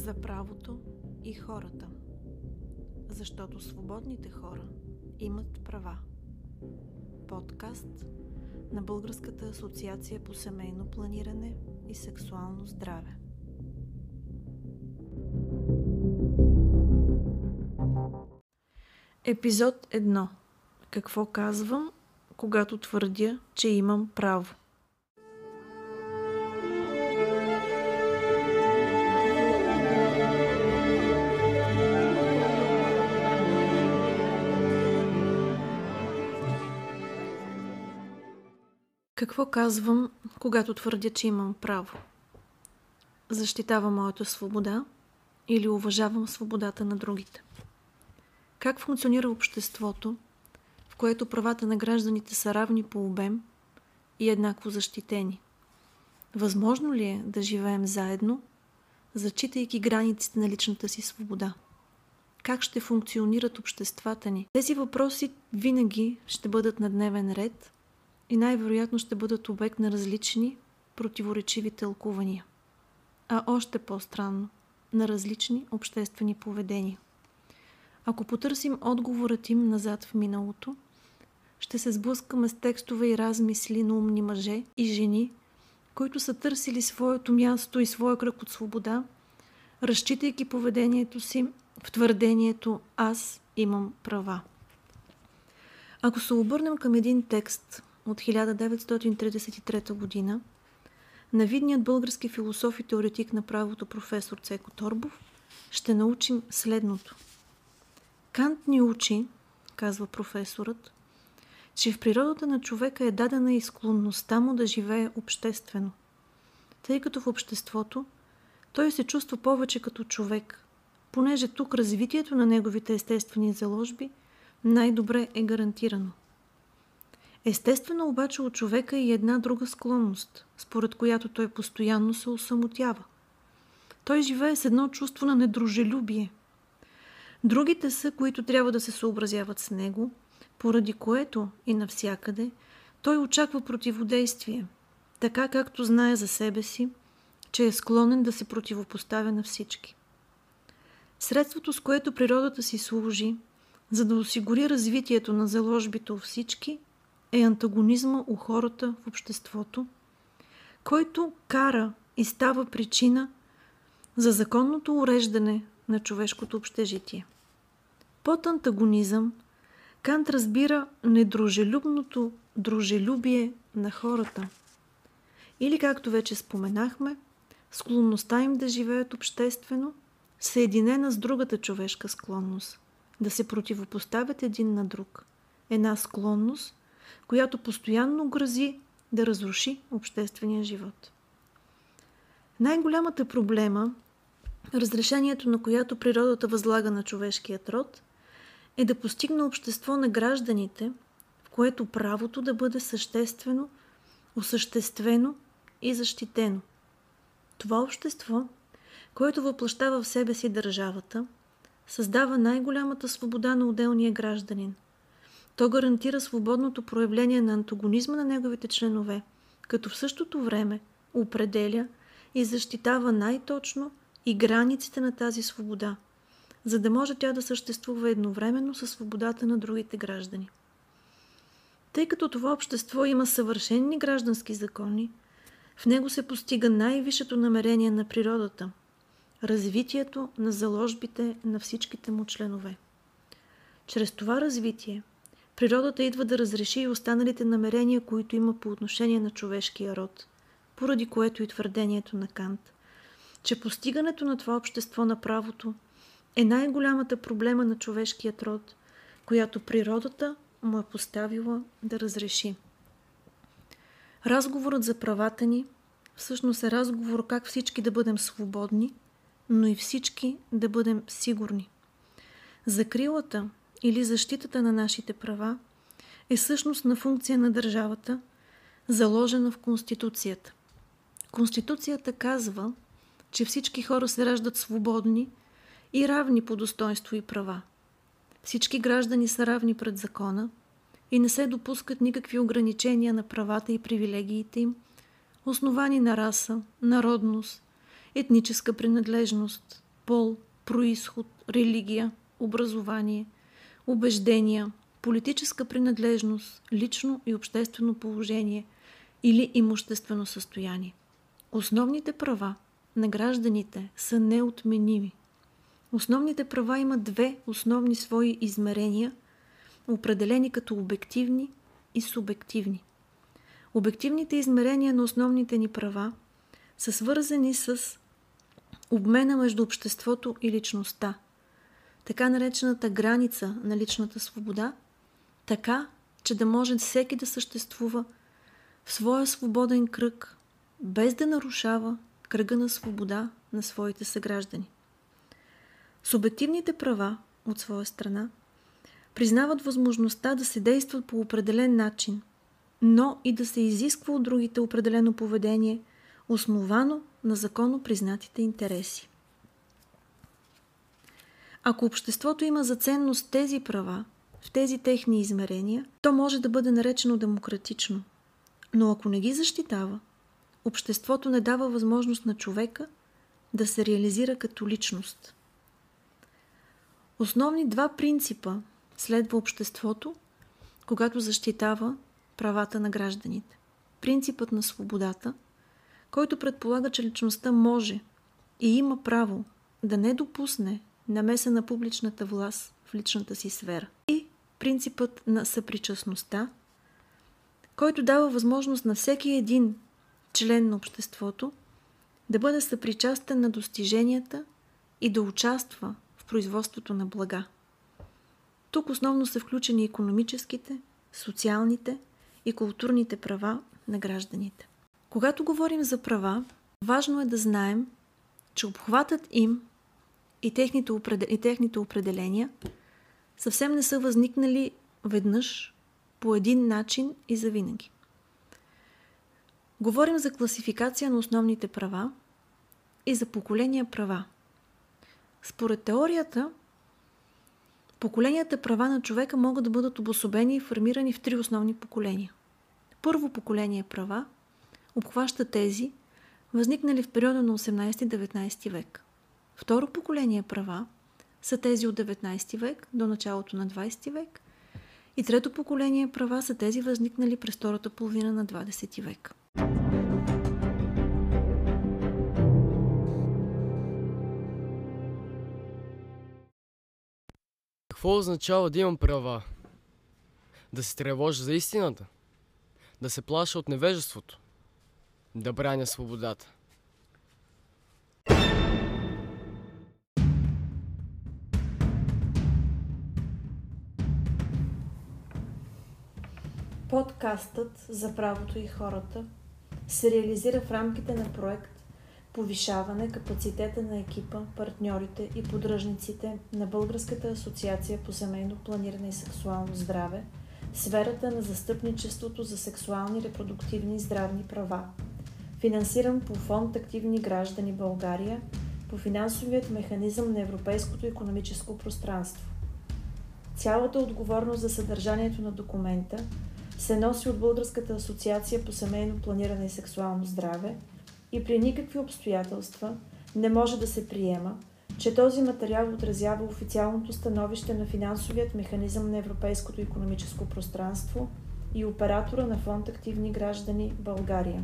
за правото и хората. Защото свободните хора имат права. Подкаст на Българската асоциация по семейно планиране и сексуално здраве. Епизод 1. Какво казвам, когато твърдя, че имам право? Какво казвам, когато твърдя, че имам право? Защитавам моята свобода или уважавам свободата на другите? Как функционира обществото, в което правата на гражданите са равни по обем и еднакво защитени? Възможно ли е да живеем заедно, зачитайки границите на личната си свобода? Как ще функционират обществата ни? Тези въпроси винаги ще бъдат на дневен ред – и най-вероятно ще бъдат обект на различни противоречиви тълкувания. А още по-странно на различни обществени поведения. Ако потърсим отговорът им назад в миналото, ще се сблъскаме с текстове и размисли на умни мъже и жени, които са търсили своето място и своя кръг от свобода, разчитайки поведението си в твърдението «Аз имам права». Ако се обърнем към един текст, от 1933 година на видният български философ и теоретик на правото професор Цеко Торбов ще научим следното. Кант ни учи, казва професорът, че в природата на човека е дадена и склонността му да живее обществено, тъй като в обществото той се чувства повече като човек, понеже тук развитието на неговите естествени заложби най-добре е гарантирано. Естествено обаче от човека е и една друга склонност, според която той постоянно се осамотява. Той живее с едно чувство на недружелюбие. Другите са, които трябва да се съобразяват с него, поради което и навсякъде той очаква противодействие, така както знае за себе си, че е склонен да се противопоставя на всички. Средството, с което природата си служи, за да осигури развитието на заложбите у всички, е антагонизма у хората в обществото, който кара и става причина за законното уреждане на човешкото общежитие. Под антагонизъм Кант разбира недружелюбното дружелюбие на хората. Или, както вече споменахме, склонността им да живеят обществено, съединена с другата човешка склонност, да се противопоставят един на друг. Една склонност, която постоянно грози да разруши обществения живот. Най-голямата проблема, разрешението на която природата възлага на човешкият род, е да постигне общество на гражданите, в което правото да бъде съществено, осъществено и защитено. Това общество, което въплащава в себе си държавата, създава най-голямата свобода на отделния гражданин – то гарантира свободното проявление на антагонизма на неговите членове, като в същото време определя и защитава най-точно и границите на тази свобода, за да може тя да съществува едновременно със свободата на другите граждани. Тъй като това общество има съвършенни граждански закони, в него се постига най-висшето намерение на природата – развитието на заложбите на всичките му членове. Чрез това развитие Природата идва да разреши и останалите намерения, които има по отношение на човешкия род, поради което и твърдението на Кант, че постигането на това общество на правото е най-голямата проблема на човешкият род, която природата му е поставила да разреши. Разговорът за правата ни всъщност е разговор как всички да бъдем свободни, но и всички да бъдем сигурни. Закрилата или защитата на нашите права е същност на функция на държавата, заложена в Конституцията. Конституцията казва, че всички хора се раждат свободни и равни по достоинство и права. Всички граждани са равни пред закона и не се допускат никакви ограничения на правата и привилегиите им, основани на раса, народност, етническа принадлежност, пол, происход, религия, образование, убеждения, политическа принадлежност, лично и обществено положение или имуществено състояние. Основните права на гражданите са неотменими. Основните права имат две основни свои измерения, определени като обективни и субективни. Обективните измерения на основните ни права са свързани с обмена между обществото и личността, така наречената граница на личната свобода, така, че да може всеки да съществува в своя свободен кръг, без да нарушава кръга на свобода на своите съграждани. Субективните права, от своя страна, признават възможността да се действат по определен начин, но и да се изисква от другите определено поведение, основано на законно признатите интереси. Ако обществото има за ценност тези права, в тези техни измерения, то може да бъде наречено демократично. Но ако не ги защитава, обществото не дава възможност на човека да се реализира като личност. Основни два принципа следва обществото, когато защитава правата на гражданите. Принципът на свободата, който предполага, че личността може и има право да не допусне намеса на публичната власт в личната си сфера. И принципът на съпричастността, който дава възможност на всеки един член на обществото да бъде съпричастен на достиженията и да участва в производството на блага. Тук основно са включени економическите, социалните и културните права на гражданите. Когато говорим за права, важно е да знаем, че обхватът им и техните, и техните определения съвсем не са възникнали веднъж по един начин и завинаги. Говорим за класификация на основните права и за поколения права. Според теорията, поколенията права на човека могат да бъдат обособени и формирани в три основни поколения. Първо поколение права обхваща тези, възникнали в периода на 18-19 век. Второ поколение права са тези от 19 век до началото на 20 век и трето поколение права са тези възникнали през втората половина на 20 век. Какво означава да имам права? Да се тревожа за истината? Да се плаша от невежеството? Да браня свободата? Подкастът за правото и хората се реализира в рамките на проект повишаване капацитета на екипа, партньорите и поддръжниците на Българската асоциация по семейно планиране и сексуално здраве сферата на застъпничеството за сексуални, репродуктивни и здравни права. Финансиран по фонд Активни граждани България по финансовият механизъм на Европейското економическо пространство. Цялата отговорност за съдържанието на документа се носи от Българската асоциация по семейно планиране и сексуално здраве – и при никакви обстоятелства не може да се приема, че този материал отразява официалното становище на финансовият механизъм на Европейското економическо пространство и оператора на фонд Активни граждани България.